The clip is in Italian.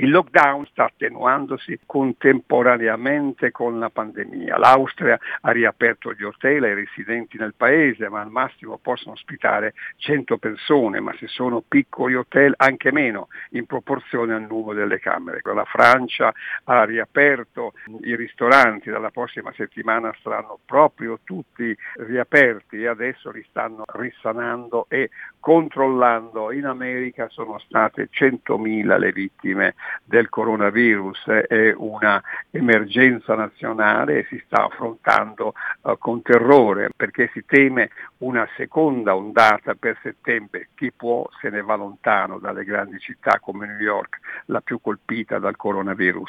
Il lockdown sta attenuandosi contemporaneamente con la pandemia. L'Austria ha riaperto gli hotel ai residenti nel paese, ma al massimo possono ospitare 100 persone, ma se sono piccoli hotel anche meno in proporzione al numero delle camere. La Francia ha riaperto i ristoranti, dalla prossima settimana saranno proprio tutti riaperti e adesso li stanno risanando e controllando. In America sono state 100.000 le vittime del coronavirus, è una emergenza nazionale e si sta affrontando uh, con terrore perché si teme una seconda ondata per settembre. Chi può se ne va lontano dalle grandi città come New York, la più colpita dal coronavirus.